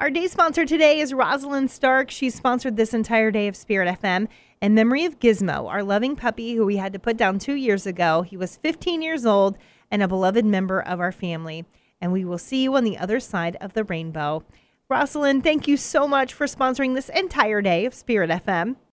Our day sponsor today is Roslyn Stark. She's sponsored this entire day of Spirit FM in memory of Gizmo, our loving puppy who we had to put down two years ago. He was 15 years old and a beloved member of our family. And we will see you on the other side of the rainbow. Rosalind, thank you so much for sponsoring this entire day of Spirit FM.